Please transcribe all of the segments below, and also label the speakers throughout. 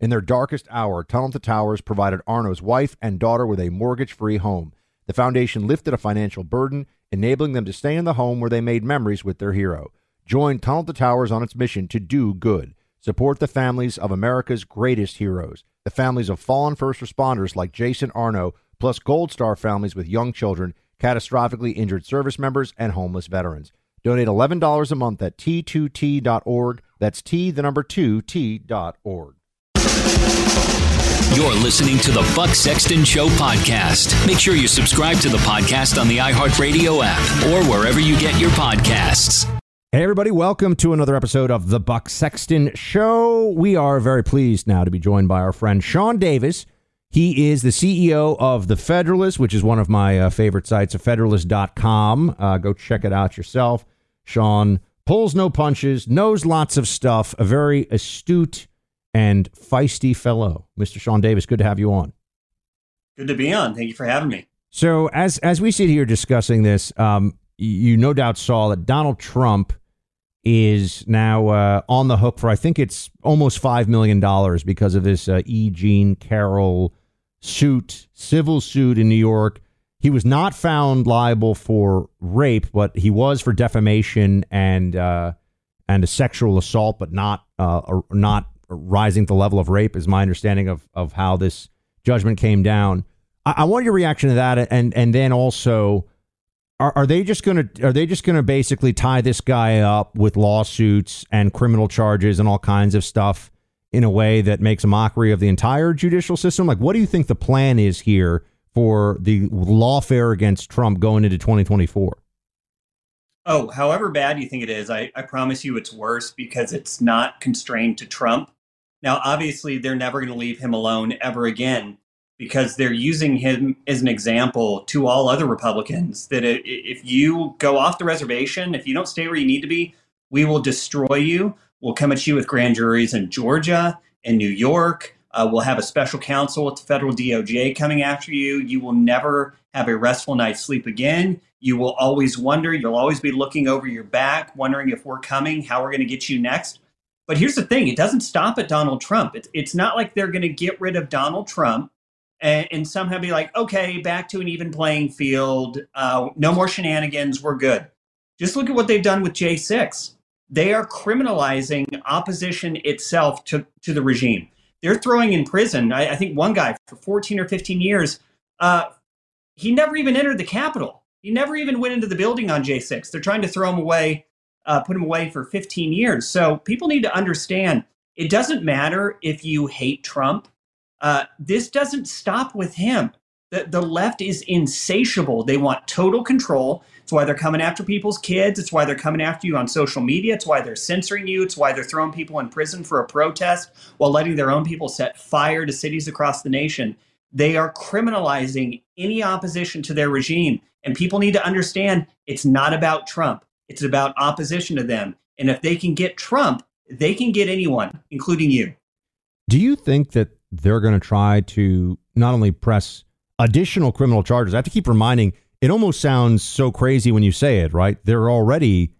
Speaker 1: In their darkest hour, Tunnel to Towers provided Arno's wife and daughter with a mortgage free home. The foundation lifted a financial burden, enabling them to stay in the home where they made memories with their hero. Join Tunnel to Towers on its mission to do good. Support the families of America's greatest heroes, the families of fallen first responders like Jason Arno, plus Gold Star families with young children, catastrophically injured service members, and homeless veterans. Donate $11 a month at t2t.org. That's T, the number 2, t.org.
Speaker 2: You're listening to the Buck Sexton Show podcast. Make sure you subscribe to the podcast on the iHeartRadio app or wherever you get your podcasts.
Speaker 1: Hey, everybody, welcome to another episode of the Buck Sexton Show. We are very pleased now to be joined by our friend Sean Davis. He is the CEO of The Federalist, which is one of my uh, favorite sites, Federalist.com. Uh, go check it out yourself. Sean pulls no punches, knows lots of stuff, a very astute and feisty fellow. Mr. Sean Davis, good to have you on.
Speaker 3: Good to be on. Thank you for having me.
Speaker 1: So, as as we sit here discussing this, um, you no doubt saw that Donald Trump is now uh, on the hook for I think it's almost five million dollars because of this uh, E. Jean Carroll suit, civil suit in New York. He was not found liable for rape, but he was for defamation and uh, and a sexual assault, but not uh, not rising to the level of rape. Is my understanding of of how this judgment came down. I, I want your reaction to that, and and then also are, are they just to are they just to basically tie this guy up with lawsuits and criminal charges and all kinds of stuff in a way that makes a mockery of the entire judicial system? Like, what do you think the plan is here for the lawfare against Trump going into 2024?
Speaker 3: Oh, however bad you think it is, I, I promise you it's worse because it's not constrained to Trump. Now, obviously, they're never going to leave him alone ever again because they're using him as an example to all other Republicans that if you go off the reservation, if you don't stay where you need to be, we will destroy you. We'll come at you with grand juries in Georgia and New York. Uh, we'll have a special counsel with the federal DOJ coming after you. You will never have a restful night's sleep again. You will always wonder, you'll always be looking over your back, wondering if we're coming, how we're going to get you next. But here's the thing it doesn't stop at Donald Trump. It's, it's not like they're going to get rid of Donald Trump and, and somehow be like, okay, back to an even playing field. Uh, no more shenanigans. We're good. Just look at what they've done with J6. They are criminalizing opposition itself to, to the regime. They're throwing in prison, I, I think one guy for 14 or 15 years. Uh, he never even entered the Capitol. He never even went into the building on J6. They're trying to throw him away, uh, put him away for 15 years. So people need to understand it doesn't matter if you hate Trump uh, this doesn't stop with him. The, the left is insatiable. They want total control. It's why they're coming after people's kids. It's why they're coming after you on social media. It's why they're censoring you. It's why they're throwing people in prison for a protest while letting their own people set fire to cities across the nation. They are criminalizing any opposition to their regime. And people need to understand it's not about Trump, it's about opposition to them. And if they can get Trump, they can get anyone, including you.
Speaker 1: Do you think that they're going to try to not only press additional criminal charges. I have to keep reminding it almost sounds so crazy when you say it, right? They're already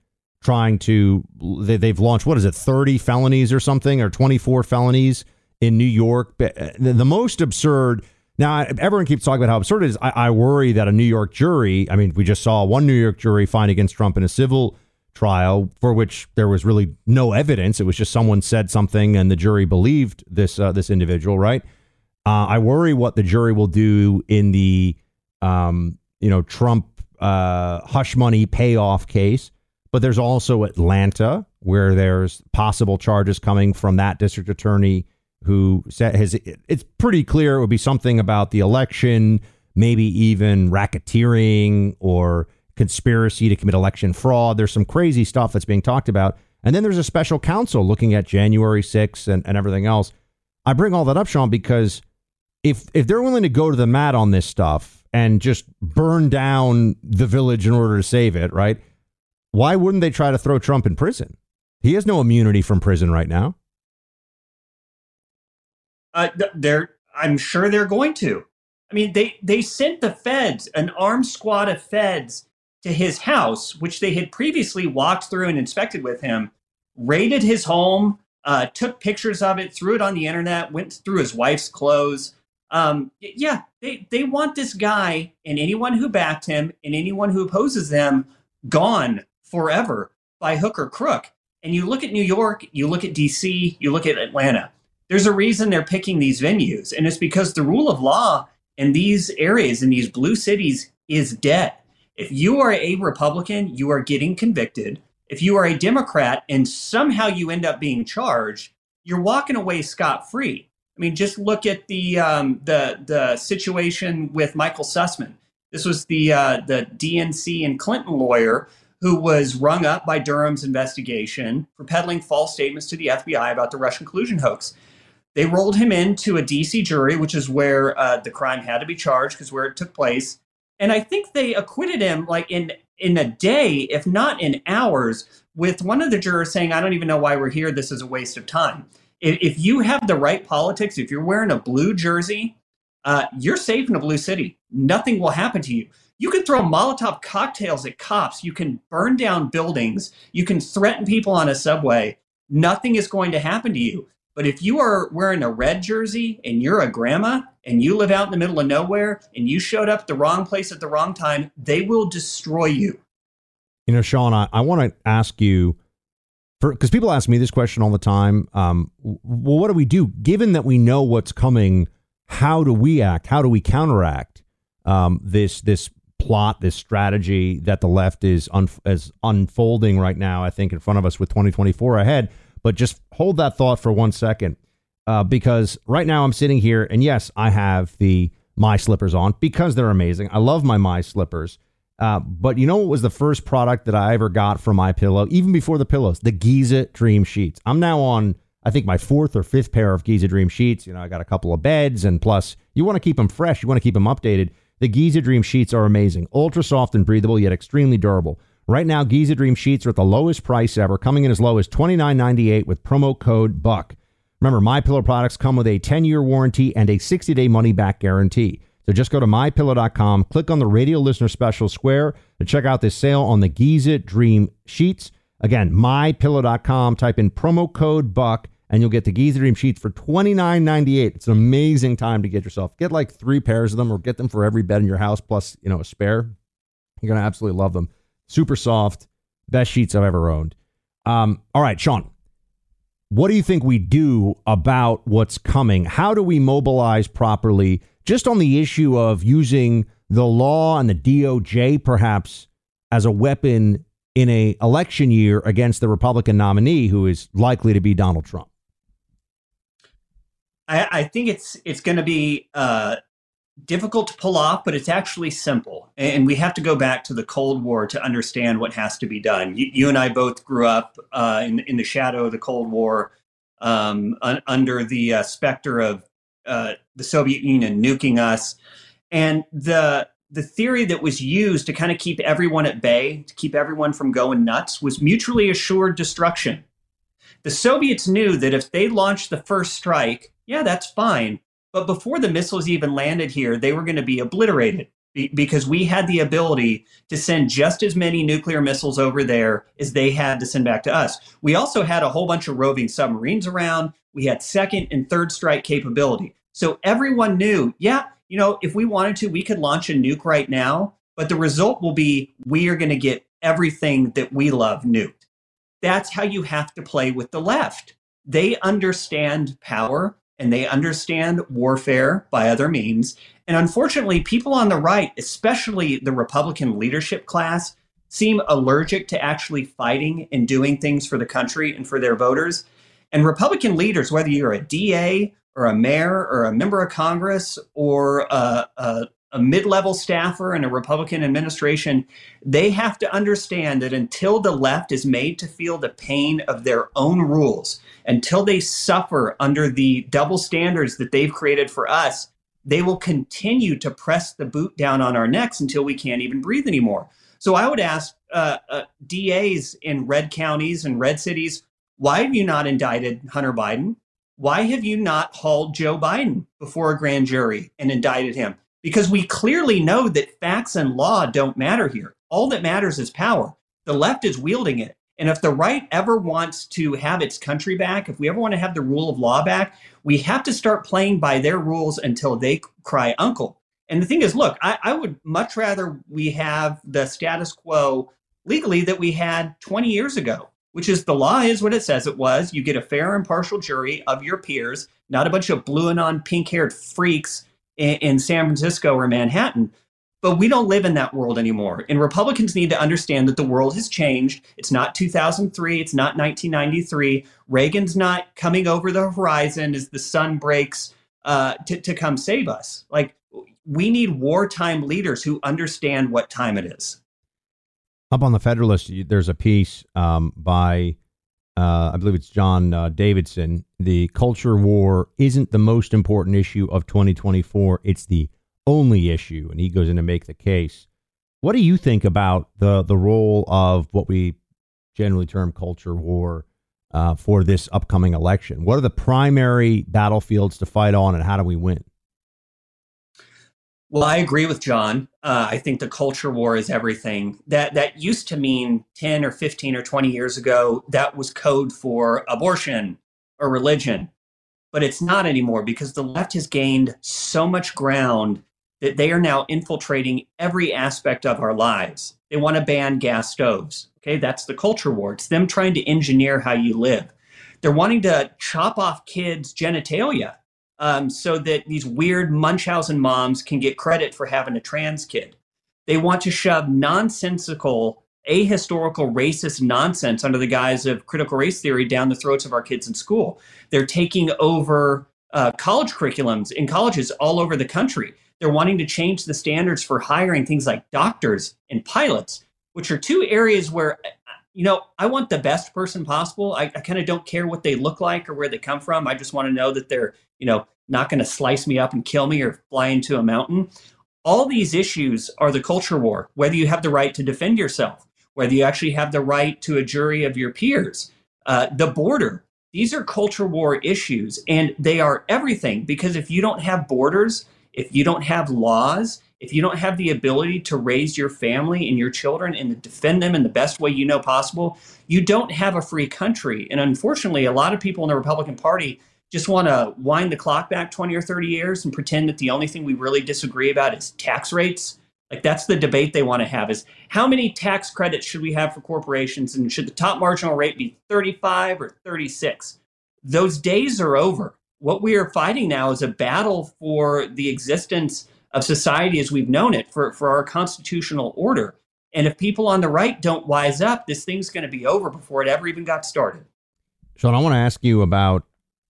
Speaker 1: trying to they, have launched what is it 30 felonies or something or 24 felonies in new york uh, the, the most absurd now everyone keeps talking about how absurd it is I, I, worry that a new york jury i mean we just saw one new york jury find against trump in a civil trial for which there was really no evidence. It was just someone said something and the jury believed this uh, this individual, right? Uh, I worry what the jury will do in the um, you know Trump uh, hush money payoff case. But there's also Atlanta where there's possible charges coming from that district attorney who said has it's pretty clear it would be something about the election, maybe even racketeering or conspiracy to commit election fraud. There's some crazy stuff that's being talked about. And then there's a special counsel looking at January 6th and, and everything else. I bring all that up, Sean, because if if they're willing to go to the mat on this stuff and just burn down the village in order to save it, right? Why wouldn't they try to throw Trump in prison? He has no immunity from prison right now.
Speaker 3: Uh, they're, I'm sure they're going to. I mean, they they sent the feds, an armed squad of feds, to his house, which they had previously walked through and inspected with him, raided his home, uh, took pictures of it, threw it on the internet, went through his wife's clothes. Um, yeah, they, they want this guy and anyone who backed him and anyone who opposes them gone forever by hook or crook. And you look at New York, you look at DC, you look at Atlanta. There's a reason they're picking these venues, and it's because the rule of law in these areas, in these blue cities, is dead. If you are a Republican, you are getting convicted. If you are a Democrat and somehow you end up being charged, you're walking away scot free. I mean, just look at the um, the the situation with Michael Sussmann. This was the uh, the DNC and Clinton lawyer who was rung up by Durham's investigation for peddling false statements to the FBI about the Russian collusion hoax. They rolled him into a DC jury, which is where uh, the crime had to be charged because where it took place and I think they acquitted him like in in a day, if not in hours, with one of the jurors saying, "I don't even know why we're here. This is a waste of time." If, you have the right politics, if you're wearing a blue jersey, uh, you're safe in a blue city. Nothing will happen to you. You can throw Molotov cocktails at cops. You can burn down buildings. You can threaten people on a subway. Nothing is going to happen to you. But if you are wearing a red jersey and you're a grandma and you live out in the middle of nowhere and you showed up the wrong place at the wrong time, they will destroy you.
Speaker 1: You know, Sean, I, I want to ask you because people ask me this question all the time. Um, well, what do we do given that we know what's coming? How do we act? How do we counteract um, this this plot, this strategy that the left is un- is unfolding right now? I think in front of us with 2024 ahead. But just hold that thought for one second, uh, because right now I'm sitting here, and yes, I have the my slippers on because they're amazing. I love my my slippers. Uh, but you know what was the first product that I ever got from my pillow, even before the pillows? The Giza Dream Sheets. I'm now on, I think, my fourth or fifth pair of Giza Dream Sheets. You know, I got a couple of beds, and plus, you want to keep them fresh. You want to keep them updated. The Giza Dream Sheets are amazing, ultra soft and breathable, yet extremely durable. Right now, Giza Dream sheets are at the lowest price ever, coming in as low as $29.98 with promo code BUCK. Remember, My Pillow products come with a 10-year warranty and a 60-day money-back guarantee. So just go to mypillow.com, click on the radio listener special square to check out this sale on the Giza Dream sheets. Again, mypillow.com, type in promo code BUCK, and you'll get the Giza Dream sheets for $29.98. It's an amazing time to get yourself. Get like three pairs of them or get them for every bed in your house, plus, you know, a spare. You're going to absolutely love them super soft, best sheets I've ever owned. Um, all right, Sean, what do you think we do about what's coming? How do we mobilize properly just on the issue of using the law and the DOJ perhaps as a weapon in a election year against the Republican nominee who is likely to be Donald Trump?
Speaker 3: I, I think it's it's going to be uh, difficult to pull off, but it's actually simple. And we have to go back to the Cold War to understand what has to be done. You, you and I both grew up uh, in, in the shadow of the Cold War, um, un, under the uh, specter of uh, the Soviet Union nuking us, and the the theory that was used to kind of keep everyone at bay, to keep everyone from going nuts, was mutually assured destruction. The Soviets knew that if they launched the first strike, yeah, that's fine but before the missiles even landed here, they were going to be obliterated because we had the ability to send just as many nuclear missiles over there as they had to send back to us. We also had a whole bunch of roving submarines around. We had second and third strike capability. So everyone knew, yeah, you know, if we wanted to, we could launch a nuke right now, but the result will be we are going to get everything that we love nuked. That's how you have to play with the left. They understand power and they understand warfare by other means. And unfortunately, people on the right, especially the Republican leadership class, seem allergic to actually fighting and doing things for the country and for their voters. And Republican leaders, whether you're a DA or a mayor or a member of Congress or a, a, a mid level staffer in a Republican administration, they have to understand that until the left is made to feel the pain of their own rules, until they suffer under the double standards that they've created for us, they will continue to press the boot down on our necks until we can't even breathe anymore. So I would ask uh, uh, DAs in red counties and red cities, why have you not indicted Hunter Biden? Why have you not hauled Joe Biden before a grand jury and indicted him? Because we clearly know that facts and law don't matter here. All that matters is power. The left is wielding it. And if the right ever wants to have its country back, if we ever want to have the rule of law back, we have to start playing by their rules until they cry uncle. And the thing is, look, I, I would much rather we have the status quo legally that we had 20 years ago, which is the law is what it says it was. You get a fair, impartial jury of your peers, not a bunch of blue and on pink haired freaks in, in San Francisco or Manhattan. But we don't live in that world anymore. And Republicans need to understand that the world has changed. It's not 2003, it's not 1993. Reagan's not coming over the horizon as the sun breaks uh, to, to come save us. Like, we need wartime leaders who understand what time it is.
Speaker 1: Up on the Federalist, there's a piece um, by, uh, I believe it's John uh, Davidson. The culture war isn't the most important issue of 2024. It's the only issue, and he goes in to make the case. What do you think about the the role of what we generally term culture war uh, for this upcoming election? What are the primary battlefields to fight on, and how do we win?
Speaker 3: Well, I agree with John. Uh, I think the culture war is everything. That that used to mean ten or fifteen or twenty years ago. That was code for abortion or religion, but it's not anymore because the left has gained so much ground that they are now infiltrating every aspect of our lives. They want to ban gas stoves. Okay, that's the culture war. It's them trying to engineer how you live. They're wanting to chop off kids' genitalia um, so that these weird Munchausen moms can get credit for having a trans kid. They want to shove nonsensical, ahistorical, racist nonsense under the guise of critical race theory down the throats of our kids in school. They're taking over uh, college curriculums in colleges all over the country. They're wanting to change the standards for hiring things like doctors and pilots, which are two areas where, you know, I want the best person possible. I, I kind of don't care what they look like or where they come from. I just want to know that they're, you know, not going to slice me up and kill me or fly into a mountain. All these issues are the culture war, whether you have the right to defend yourself, whether you actually have the right to a jury of your peers, uh, the border. These are culture war issues, and they are everything because if you don't have borders, if you don't have laws, if you don't have the ability to raise your family and your children and defend them in the best way you know possible, you don't have a free country. And unfortunately, a lot of people in the Republican Party just want to wind the clock back 20 or 30 years and pretend that the only thing we really disagree about is tax rates. Like that's the debate they want to have is how many tax credits should we have for corporations and should the top marginal rate be 35 or 36? Those days are over what we are fighting now is a battle for the existence of society as we've known it, for, for our constitutional order. And if people on the right don't wise up, this thing's going to be over before it ever even got started.
Speaker 1: Sean, I want to ask you about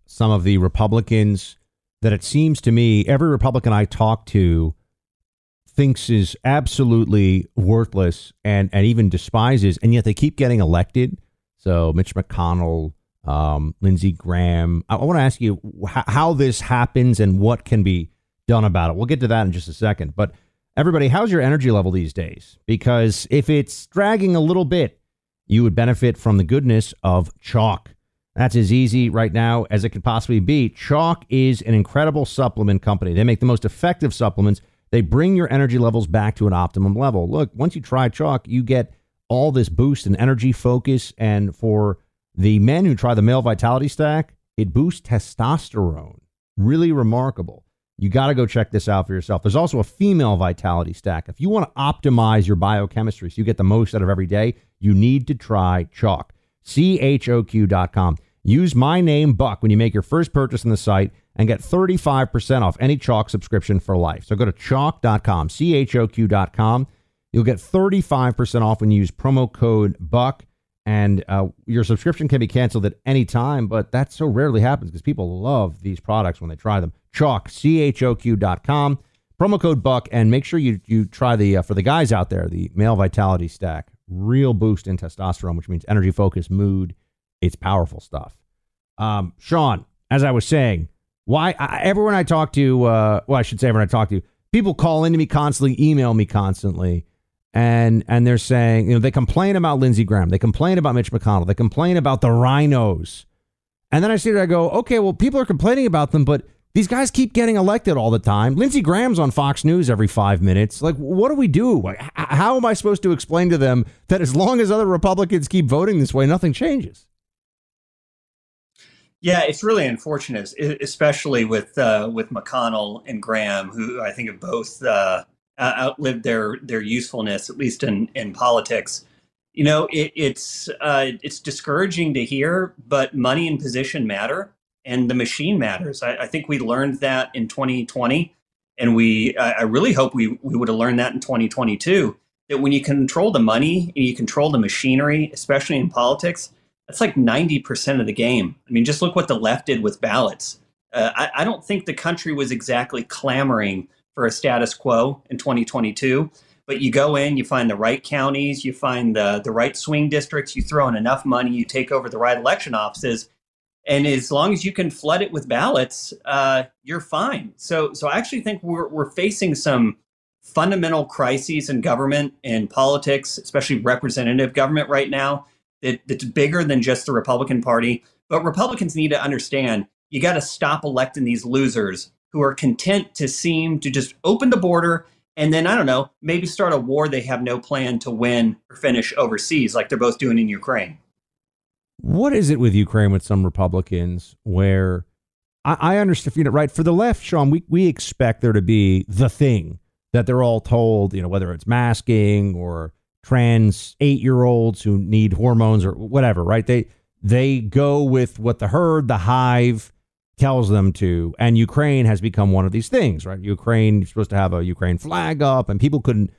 Speaker 1: some of the Republicans that it seems to me every Republican I talk to thinks is absolutely worthless and, and even despises, and yet they keep getting elected. So Mitch McConnell, um, Lindsey Graham. I, I want to ask you how this happens and what can be done about it. We'll get to that in just a second. But everybody, how's your energy level these days? Because if it's dragging a little bit, you would benefit from the goodness of Choq. That's as easy right now as it could possibly be. Choq is an incredible supplement company. They make the most effective supplements. They bring your energy levels back to an optimum level. Look, once you try Choq, you get all this boost in energy, focus, and for the men who try the male vitality stack, it boosts testosterone. Really remarkable. You got to go check this out for yourself. There's also a female vitality stack. If you want to optimize your biochemistry so you get the most out of every day, you need to try Chalk. Choq. CHOQ.com. Use my name, Buck, when you make your first purchase on the site and get 35% off any Choq subscription for life. So go to choq.com, CHOQ.com. You'll get 35% off when you use promo code BUCK and uh, your subscription can be canceled at any time, but that so rarely happens because people love these products when they try them. Chalk Choq, C-H-O-Q.com, promo code BUCK, and make sure you, you try the, uh, for the guys out there, the male vitality stack. Real boost in testosterone, which means energy, focus, mood. It's powerful stuff. Um, Sean, as I was saying, Why? I, everyone I talk to, uh, well, I should say everyone I talk to, people call into me constantly, email me constantly, and and they're saying, you know, they complain about Lindsey Graham, they complain about Mitch McConnell, they complain about the RINOs. and then I see that I go, okay, well, people are complaining about them, but these guys keep getting elected all the time. Lindsey Graham's on Fox News every five minutes. Like, what do we do? How am I supposed to explain to them that as long as other Republicans keep voting this way, nothing changes?
Speaker 3: Yeah, it's really unfortunate, especially with uh, with McConnell and Graham, who I think have both uh, outlived their their usefulness, at least in in politics. You know, it, it's uh, it's discouraging to hear, but money and position matter, and the machine matters. I, I think we learned that in 2020, and we I really hope we we would have learned that in 2022. That when you control the money and you control the machinery, especially in politics that's like 90% of the game. I mean, just look what the left did with ballots. Uh, I, I, don't think the country was exactly clamoring for a status quo in 2022. But you go in, you find the right counties, you find the, the right swing districts, you throw in enough money, you take over the right election offices. And as long as you can flood it with ballots, uh, you're fine. So, so I actually think we're, we're facing some fundamental crises in government and politics, especially representative government right now that, that's bigger than just the Republican Party. But Republicans need to understand you got to stop electing these losers who are content to seem to just open the border and then, I don't know, maybe start a war they have no plan to win or finish overseas, like they're both doing in Ukraine.
Speaker 1: What is it with Ukraine with some Republicans where I, I understand, you know, right? For the left, Sean, we, we expect there to be the thing that they're all told, you know, whether it's masking or trans eight year olds who need hormones or whatever, right? They they go with what the herd, the hive tells them to. And Ukraine has become one of these things, right? Ukraine is supposed to have a Ukraine flag up, and people couldn't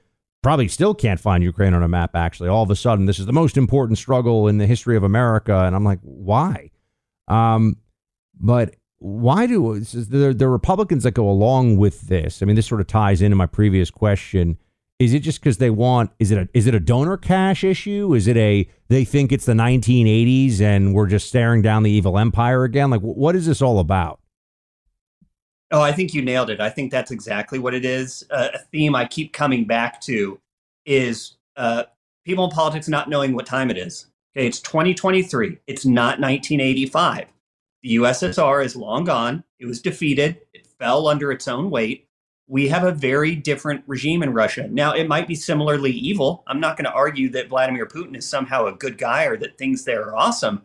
Speaker 1: probably still can't find Ukraine on a map, actually. All of a sudden, this is the most important struggle in the history of America. And I'm like, why? Um, but why do the, the Republicans that go along with this? I mean, this sort of ties into my previous question is it just because they want? Is it a is it a donor cash issue? Is it a they think it's the 1980s and we're just staring down the evil empire again? Like, what is this all about?
Speaker 3: Oh, I think you nailed it. I think that's exactly what it is. Uh, a theme I keep coming back to is uh, people in politics not knowing what time it is. Okay, it's 2023. It's not 1985. The USSR is long gone. It was defeated. It fell under its own weight we have a very different regime in Russia. Now, it might be similarly evil. I'm not going to argue that Vladimir Putin is somehow a good guy or that things there are awesome.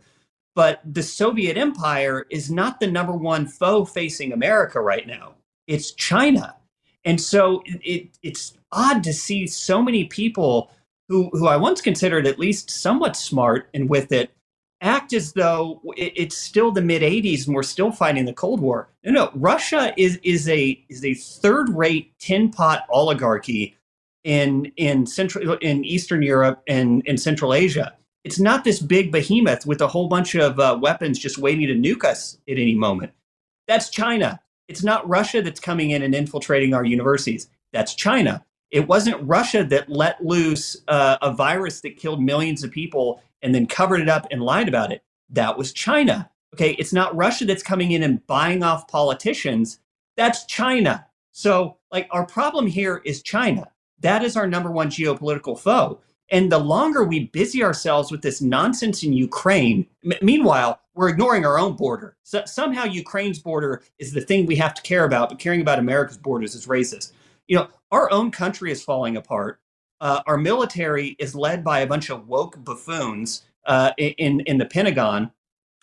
Speaker 3: But the Soviet Empire is not the number one foe facing America right now. It's China. And so it, it's odd to see so many people who, who I once considered at least somewhat smart and with it act as though it's still the mid 80s and we're still fighting the Cold War. No, no, Russia is is a is a third rate tin pot oligarchy in in central in Eastern Europe and in Central Asia. It's not this big behemoth with a whole bunch of uh, weapons just waiting to nuke us at any moment. That's China. It's not Russia that's coming in and infiltrating our universities. That's China. It wasn't Russia that let loose uh, a virus that killed millions of people and then covered it up and lied about it. That was China. Okay, it's not Russia that's coming in and buying off politicians. That's China. So, like, our problem here is China. That is our number one geopolitical foe. And the longer we busy ourselves with this nonsense in Ukraine, m- meanwhile, we're ignoring our own border. So somehow Ukraine's border is the thing we have to care about, but caring about America's borders is racist. You know, our own country is falling apart uh, our military is led by a bunch of woke buffoons uh, in in the Pentagon,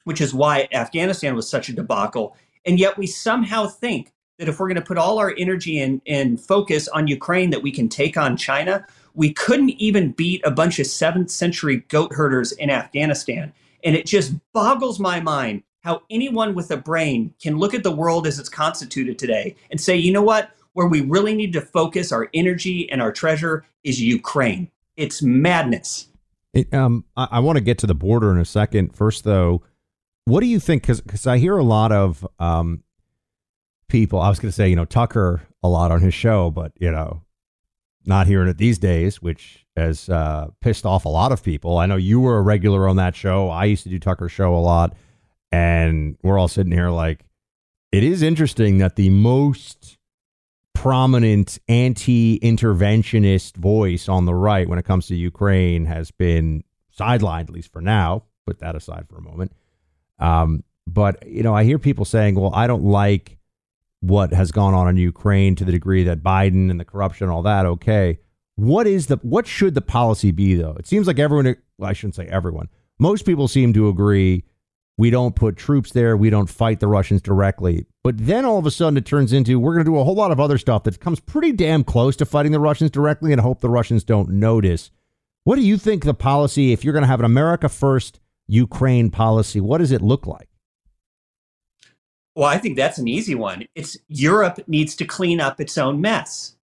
Speaker 3: which is why Afghanistan was such a debacle. And yet we somehow think that if we're going to put all our energy and, and focus on Ukraine, that we can take on China. We couldn't even beat a bunch of seventh century goat herders in Afghanistan. And it just boggles my mind how anyone with a brain can look at the world as it's constituted today and say, you know what? Where we really need to focus our energy and our treasure is Ukraine. It's madness.
Speaker 1: It, um, I, I want to get to the border in a second. First, though, what do you think? Because I hear a lot of um, people. I was going to say, you know, Tucker a lot on his show, but you know, not hearing it these days, which has uh, pissed off a lot of people. I know you were a regular on that show. I used to do Tucker's show a lot, and we're all sitting here like, It is interesting that the most prominent anti-interventionist voice on the right when it comes to Ukraine has been sidelined, at least for now. Put that aside for a moment. Um, but you know, I hear people saying, "Well, I don't like what has gone on in Ukraine to the degree that Biden and the corruption, all that." Okay, what is the what should the policy be though? It seems like everyone. Well, I shouldn't say everyone. Most people seem to agree we don't put troops there. We don't fight the Russians directly. But then all of a sudden it turns into we're going to do a whole lot of other stuff that comes pretty damn close to fighting the Russians directly and hope the Russians don't notice. What do you think the policy, if you're going to have an America first Ukraine policy, what does it look like?
Speaker 3: Well, I think that's an easy one. It's Europe needs to clean up its own mess.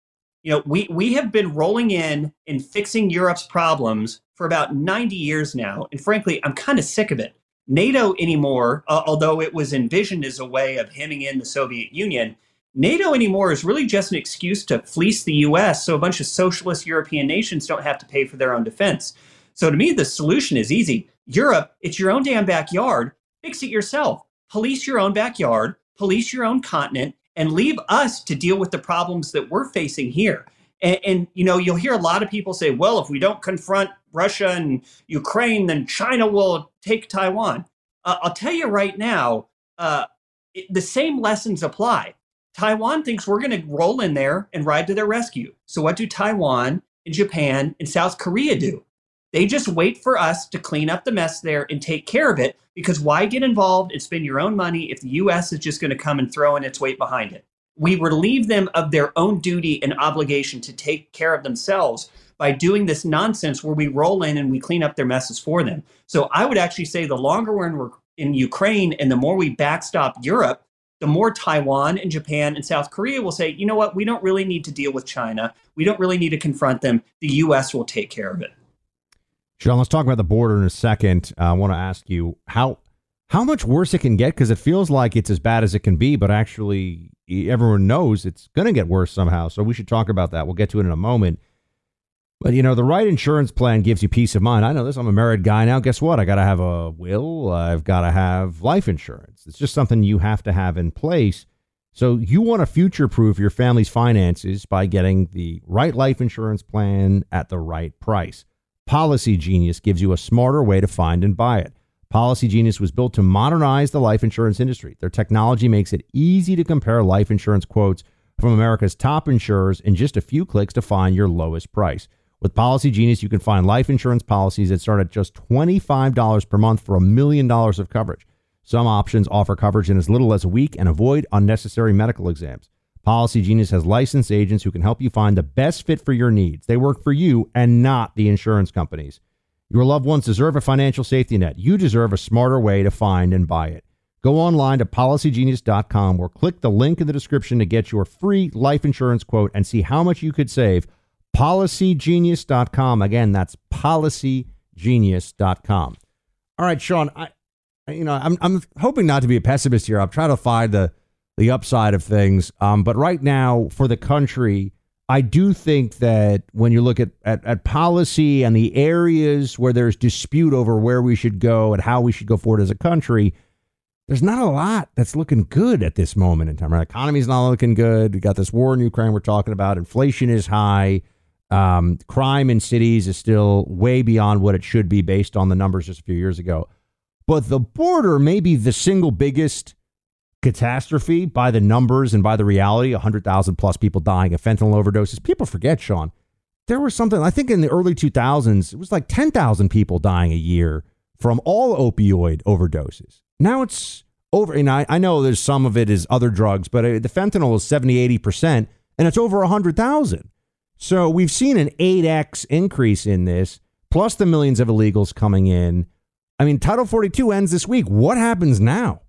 Speaker 3: You know, we, we have been rolling in and fixing Europe's problems for about 90 years now. And frankly, I'm kind of sick of it. NATO anymore, uh, although it was envisioned as a way of hemming in the Soviet Union, NATO anymore is really just an excuse to fleece the US so a bunch of socialist European nations don't have to pay for their own defense. So to me, the solution is easy. Europe, it's your own damn backyard. Fix it yourself. Police your own backyard, police your own continent, and leave us to deal with the problems that we're facing here. And, and, you know, you'll hear a lot of people say, well, if we don't confront Russia and Ukraine, then China will take Taiwan. Uh, I'll tell you right now, uh, it, the same lessons apply. Taiwan thinks we're going to roll in there and ride to their rescue. So, what do Taiwan and Japan and South Korea do? They just wait for us to clean up the mess there and take care of it because why get involved and spend your own money if the US is just going to come and throw in its weight behind it? we relieve them of their own duty and obligation to take care of themselves by doing this nonsense where we roll in and we clean up their messes for them. So I would actually say the longer we're in, in Ukraine and the more we backstop Europe, the more Taiwan and Japan and South Korea will say, you know what, we don't really need to deal with China. We don't really need to confront them. The U.S. will take care of it.
Speaker 1: Sean, let's talk about the border in a second. Uh, I want to ask you how how much worse it can get because it feels like it's as bad as it can be, but actually everyone knows it's going to get worse somehow. So we should talk about that. We'll get to it in a moment. But you know, the right insurance plan gives you peace of mind. I know this. I'm a married guy now. Guess what? I got to have a will. I've got to have life insurance. It's just something you have to have in place. So you want to future proof your family's finances by getting the right life insurance plan at the right price. Policy Genius gives you a smarter way to find and buy it. Policy Genius was built to modernize the life insurance industry. Their technology makes it easy to compare life insurance quotes from America's top insurers in just a few clicks to find your lowest price. With Policy Genius, you can find life insurance policies that start at just $25 per month for a million dollars of coverage. Some options offer coverage in as little as a week and avoid unnecessary medical exams. Policy Genius has licensed agents who can help you find the best fit for your needs. They work for you and not the insurance companies. Your loved ones deserve a financial safety net. You deserve a smarter way to find and buy it. Go online to policygenius.com or click the link in the description to get your free life insurance quote and see how much you could save. Policygenius.com. Again, that's policygenius.com. All right, Sean, I you know, I'm I'm hoping not to be a pessimist here. I'm trying to find the the upside of things. Um, but right now for the country, I do think that when you look at, at, at, policy and the areas where there's dispute over where we should go and how we should go forward as a country, there's not a lot that's looking good at this moment in time. Our economy's not looking good. We got this war in Ukraine we're talking about. Inflation is high. Um, crime in cities is still way beyond what it should be based on the numbers just a few years ago. But the border may be the single biggest catastrophe by the numbers and by the reality 100,000 plus people dying of fentanyl overdoses. People forget, Sean. There was something, I think in the early 2000s, it was like 10,000 people dying a year from all opioid overdoses. Now it's over. And I, I know there's some of it is other drugs, but uh, the fentanyl is 70, 80%, and it's over 100,000. So we've seen an 8x increase in this, plus the millions of illegals coming in. I mean, Title 42 ends this week. What happens now?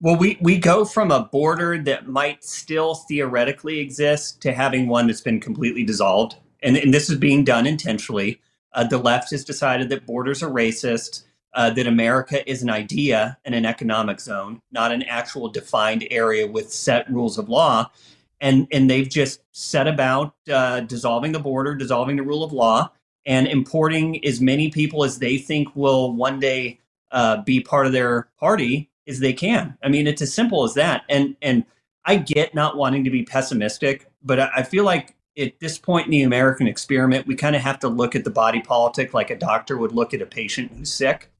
Speaker 3: Well, we, we go from a border that might still theoretically exist to having one that's been completely dissolved. And, and this is being done intentionally. Uh, the left has decided that borders are racist, uh, that America is an idea and an economic zone, not an actual defined area with set rules of law. And, and they've just set about uh, dissolving the border, dissolving the rule of law, and importing as many people as they think will one day uh, be part of their party as they can. I mean, it's as simple as that. And and I get not wanting to be pessimistic, but I, I feel like at this point in the American experiment, we kind of have to look at the body politic like a doctor would look at a patient who's sick.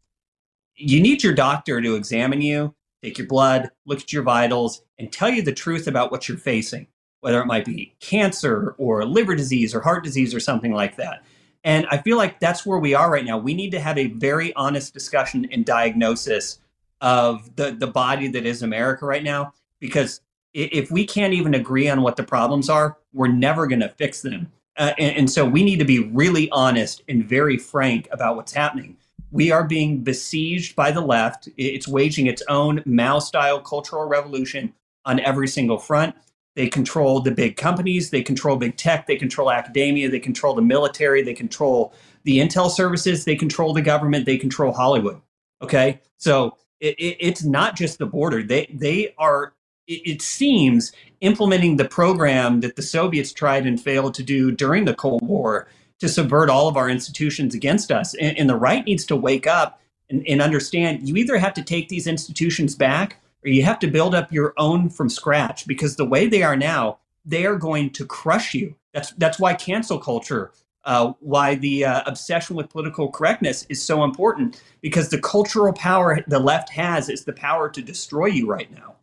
Speaker 3: You need your doctor to examine you, take your blood, look at your vitals, and tell you the truth about what you're facing, whether it might be cancer or liver disease or heart disease or something like that. And I feel like that's where we are right now. We need to have a very honest discussion and diagnosis of the, the body that is America right now, because if we can't even agree on what the problems are, we're never going to fix them. Uh, and, and, so we need to be really honest and very frank about what's happening. We are being besieged by the left. It's waging its own Mao style cultural revolution on every single front. They control the big companies, they control big tech, they control academia, they control the military, they control the intel services, they control the government, they control Hollywood. Okay. So it, it, it's not just the border. They, they are it seems implementing the program that the Soviets tried and failed to do during the Cold War to subvert all of our institutions against us. And, and the right needs to wake up and, and, understand you either have to take these institutions back or you have to build up your own from scratch because the way they are now, they are going to crush you. That's, that's why cancel culture, uh, why the uh, obsession with political correctness is so important because the cultural power the left has is the power to destroy you right now.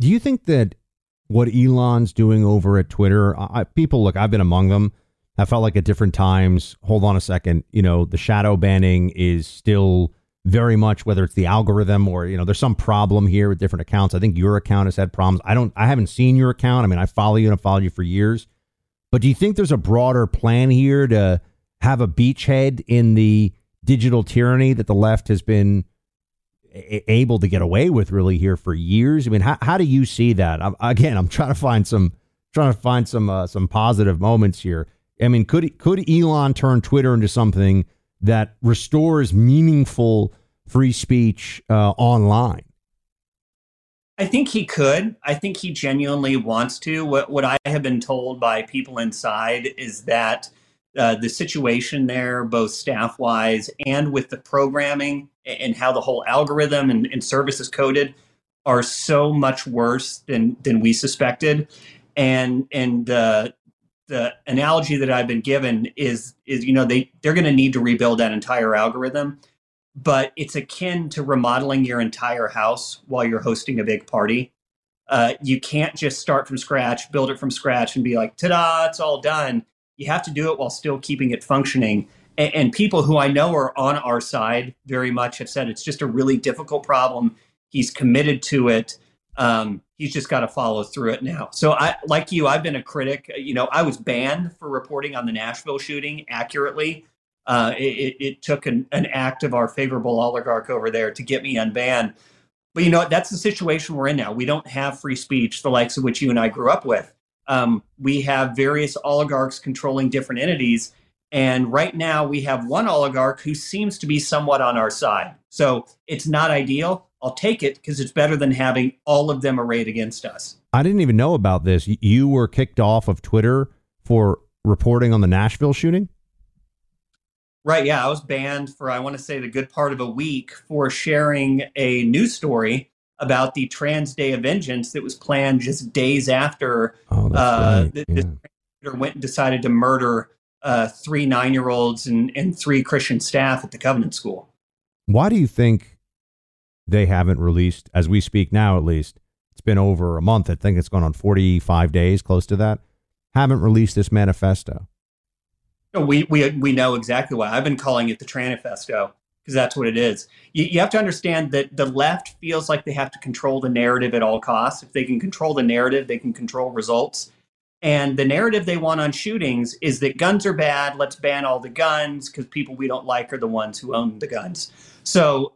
Speaker 1: Do you think that what Elon's doing over at Twitter, I, people look, I've been among them. I felt like at different times, hold on a second, you know, the shadow banning is still very much whether it's the algorithm or you know there's some problem here with different accounts. I think your account has had problems. I don't I haven't seen your account. I mean, I follow you and I've followed you for years. But do you think there's a broader plan here to have a beachhead in the digital tyranny that the left has been able to get away with really here for years. I mean, how, how do you see that? I'm, again, I'm trying to find some trying to find some uh, some positive moments here. I mean, could could Elon turn Twitter into something that restores meaningful free speech uh, online?
Speaker 3: I think he could. I think he genuinely wants to. What what I have been told by people inside is that uh, the situation there, both staff wise and with the programming and how the whole algorithm and, and service is coded, are so much worse than than we suspected. And and uh, the analogy that I've been given is is you know they they're going to need to rebuild that entire algorithm, but it's akin to remodeling your entire house while you're hosting a big party. Uh, you can't just start from scratch, build it from scratch, and be like, "Ta-da! It's all done." you have to do it while still keeping it functioning. And, and people who I know are on our side very much have said it's just a really difficult problem. He's committed to it. Um, he's just got to follow through it now. So I, like you, I've been a critic. You know, I was banned for reporting on the Nashville shooting accurately. Uh, it, it, took an, an, act of our favorable oligarch over there to get me unbanned. But you know, that's the situation we're in now. We don't have free speech, the likes of which you and I grew up with. Um, we have various oligarchs controlling different entities. And right now, we have one oligarch who seems to be somewhat on our side. So it's not ideal. I'll take it because it's better than having all of them arrayed against us.
Speaker 1: I didn't even know about this. You were kicked off of Twitter for reporting on the Nashville shooting?
Speaker 3: Right. Yeah. I was banned for, I want to say, the good part of a week for sharing a news story about the Trans Day of Vengeance that was planned just days after
Speaker 1: oh, uh, right.
Speaker 3: the, yeah. went and decided to murder uh, three nine year olds and, and three Christian staff at the Covenant School.
Speaker 1: Why do you think they haven't released, as we speak now at least, it's been over a month, I think it's gone on 45 days, close to that, haven't released this manifesto?
Speaker 3: We, we, we know exactly why. I've been calling it the Tranifesto because that's what it is. You, you, have to understand that the left feels like they have to control the narrative at all costs. If they can control the narrative, they can control results. And the narrative they want on shootings is that guns are bad. Let's ban all the guns because people we don't like are the ones who own the guns. So,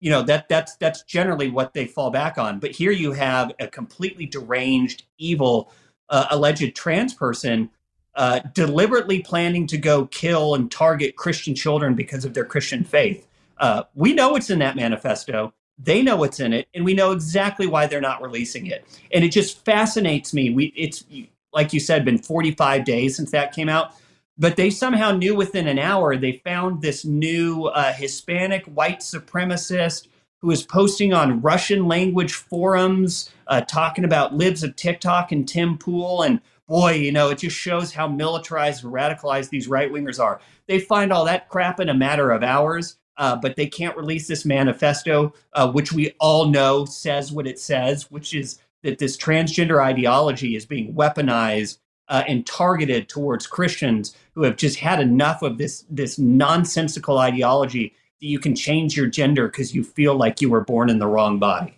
Speaker 3: you know that that's that's generally what they fall back on. But here you have a completely deranged, evil, uh, alleged trans person uh, deliberately planning to go kill and target Christian children because of their Christian faith. Uh, we know what's in that manifesto. They know what's in it, and we know exactly why they're not releasing it. And it just fascinates me. We it's like you said, been 45 days since that came out, but they somehow knew within an hour they found this new uh, Hispanic white supremacist who is posting on Russian language forums, uh, talking about libs of TikTok and Tim Pool. And boy, you know, it just shows how militarized and radicalized these right wingers are. They find all that crap in a matter of hours. Uh, but they can't release this manifesto, uh, which we all know says what it says, which is that this transgender ideology is being weaponized uh, and targeted towards Christians who have just had enough of this this nonsensical ideology that you can change your gender because you feel like you were born in the wrong body.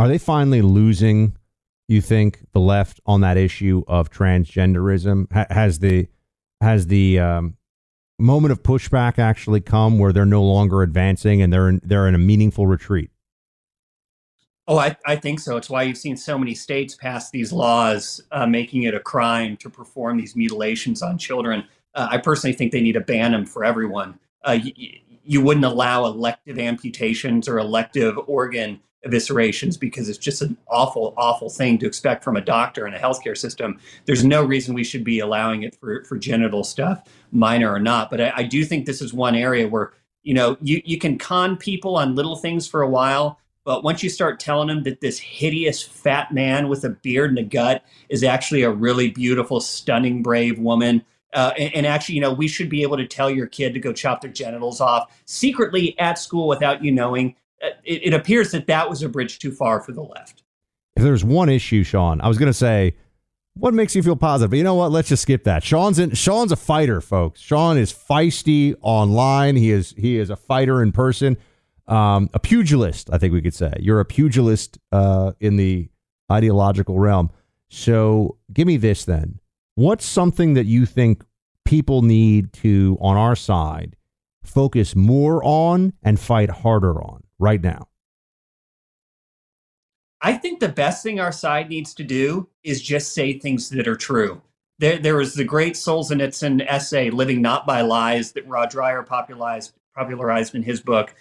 Speaker 1: Are they finally losing, you think, the left on that issue of transgenderism? Ha- has the has the um, moment of pushback actually come where they're no longer advancing and they're in, they're in a meaningful retreat?
Speaker 3: Oh, I, I think so. It's why you've seen so many states pass these laws uh, making it a crime to perform these mutilations on children. Uh, I personally think they need to ban them for everyone. Uh, you, you wouldn't allow elective amputations or elective organ eviscerations because it's just an awful, awful thing to expect from a doctor in a healthcare system. There's no reason we should be allowing it for, for genital stuff, minor or not. But I, I do think this is one area where, you know, you, you can con people on little things for a while, but once you start telling them that this hideous fat man with a beard and a gut is actually a really beautiful, stunning, brave woman, uh, and, and, actually, you know, we should be able to tell your kid to go chop their genitals off secretly at school without you knowing it, it appears that that was a bridge too far for the left.
Speaker 1: If there's one issue, Sean, I was going to say, what makes you feel positive? But you know what? Let's just skip that. Sean's in, Sean's a fighter, folks. Sean is feisty online. He is he is a fighter in person, um, a pugilist. I think we could say you're a pugilist uh, in the ideological realm. So give me this then. What's something that you think people need to on our side focus more on and fight harder on? Right now?
Speaker 3: I think the best thing our side needs to do is just say things that are true. There, there was the great Solzhenitsyn essay, Living Not by Lies, that Rod Dreher popularized, popularized in his book.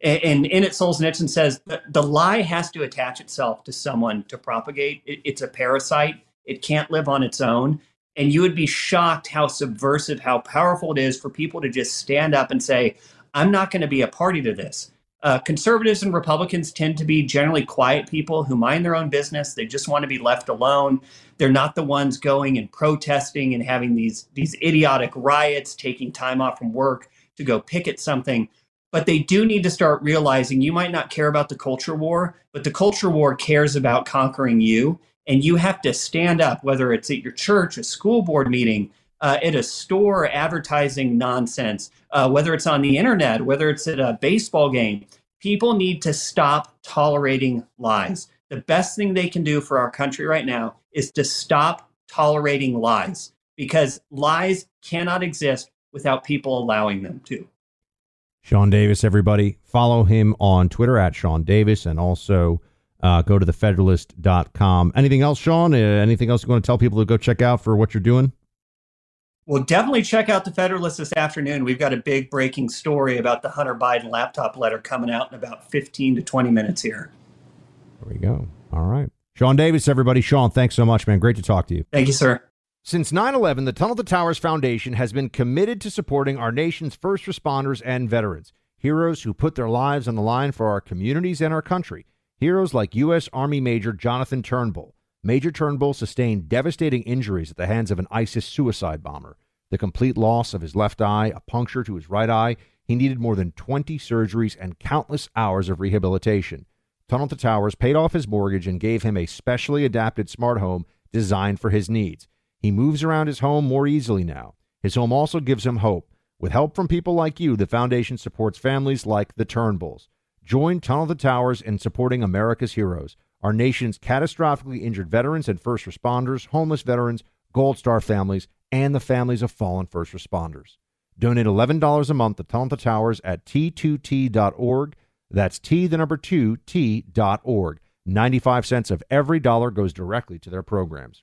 Speaker 3: And, and in it, Solzhenitsyn says the, the lie has to attach itself to someone to propagate. It, it's a parasite, it can't live on its own. And you would be shocked how subversive, how powerful it is for people to just stand up and say, I'm not going to be a party to this. Uh, conservatives and Republicans tend to be generally quiet people who mind their own business. They just want to be left alone. They're not the ones going and protesting and having these these idiotic riots, taking time off from work to go picket something. But they do need to start realizing you might not care about the culture war, but the culture war cares about conquering you. And you have to stand up, whether it's at your church, a school board meeting, uh, at a store advertising nonsense, uh, whether it's on the internet, whether it's at a baseball game. People need to stop tolerating lies. The best thing they can do for our country right now is to stop tolerating lies because lies cannot exist without people allowing them to.
Speaker 1: Sean Davis, everybody. Follow him on Twitter at Sean Davis and also uh, go to thefederalist.com. Anything else, Sean? Uh, anything else you want to tell people to go check out for what you're doing?
Speaker 3: Well, definitely check out the Federalist this afternoon. We've got a big breaking story about the Hunter Biden laptop letter coming out in about 15 to 20 minutes here.
Speaker 1: There we go. All right. Sean Davis, everybody. Sean, thanks so much, man. Great to talk to you.
Speaker 3: Thank you, sir.
Speaker 1: Since 9 11, the Tunnel to Towers Foundation has been committed to supporting our nation's first responders and veterans, heroes who put their lives on the line for our communities and our country. Heroes like U.S. Army Major Jonathan Turnbull. Major Turnbull sustained devastating injuries at the hands of an ISIS suicide bomber. The complete loss of his left eye, a puncture to his right eye, he needed more than 20 surgeries and countless hours of rehabilitation. Tunnel to Towers paid off his mortgage and gave him a specially adapted smart home designed for his needs. He moves around his home more easily now. His home also gives him hope. With help from people like you, the foundation supports families like the Turnbulls. Join Tunnel to Towers in supporting America's heroes, our nation's catastrophically injured veterans and first responders, homeless veterans, Gold Star families, and the families of fallen first responders. Donate $11 a month to Tunnel to Towers at t2t.org. That's T, the number two, T.org. 95 cents of every dollar goes directly to their programs.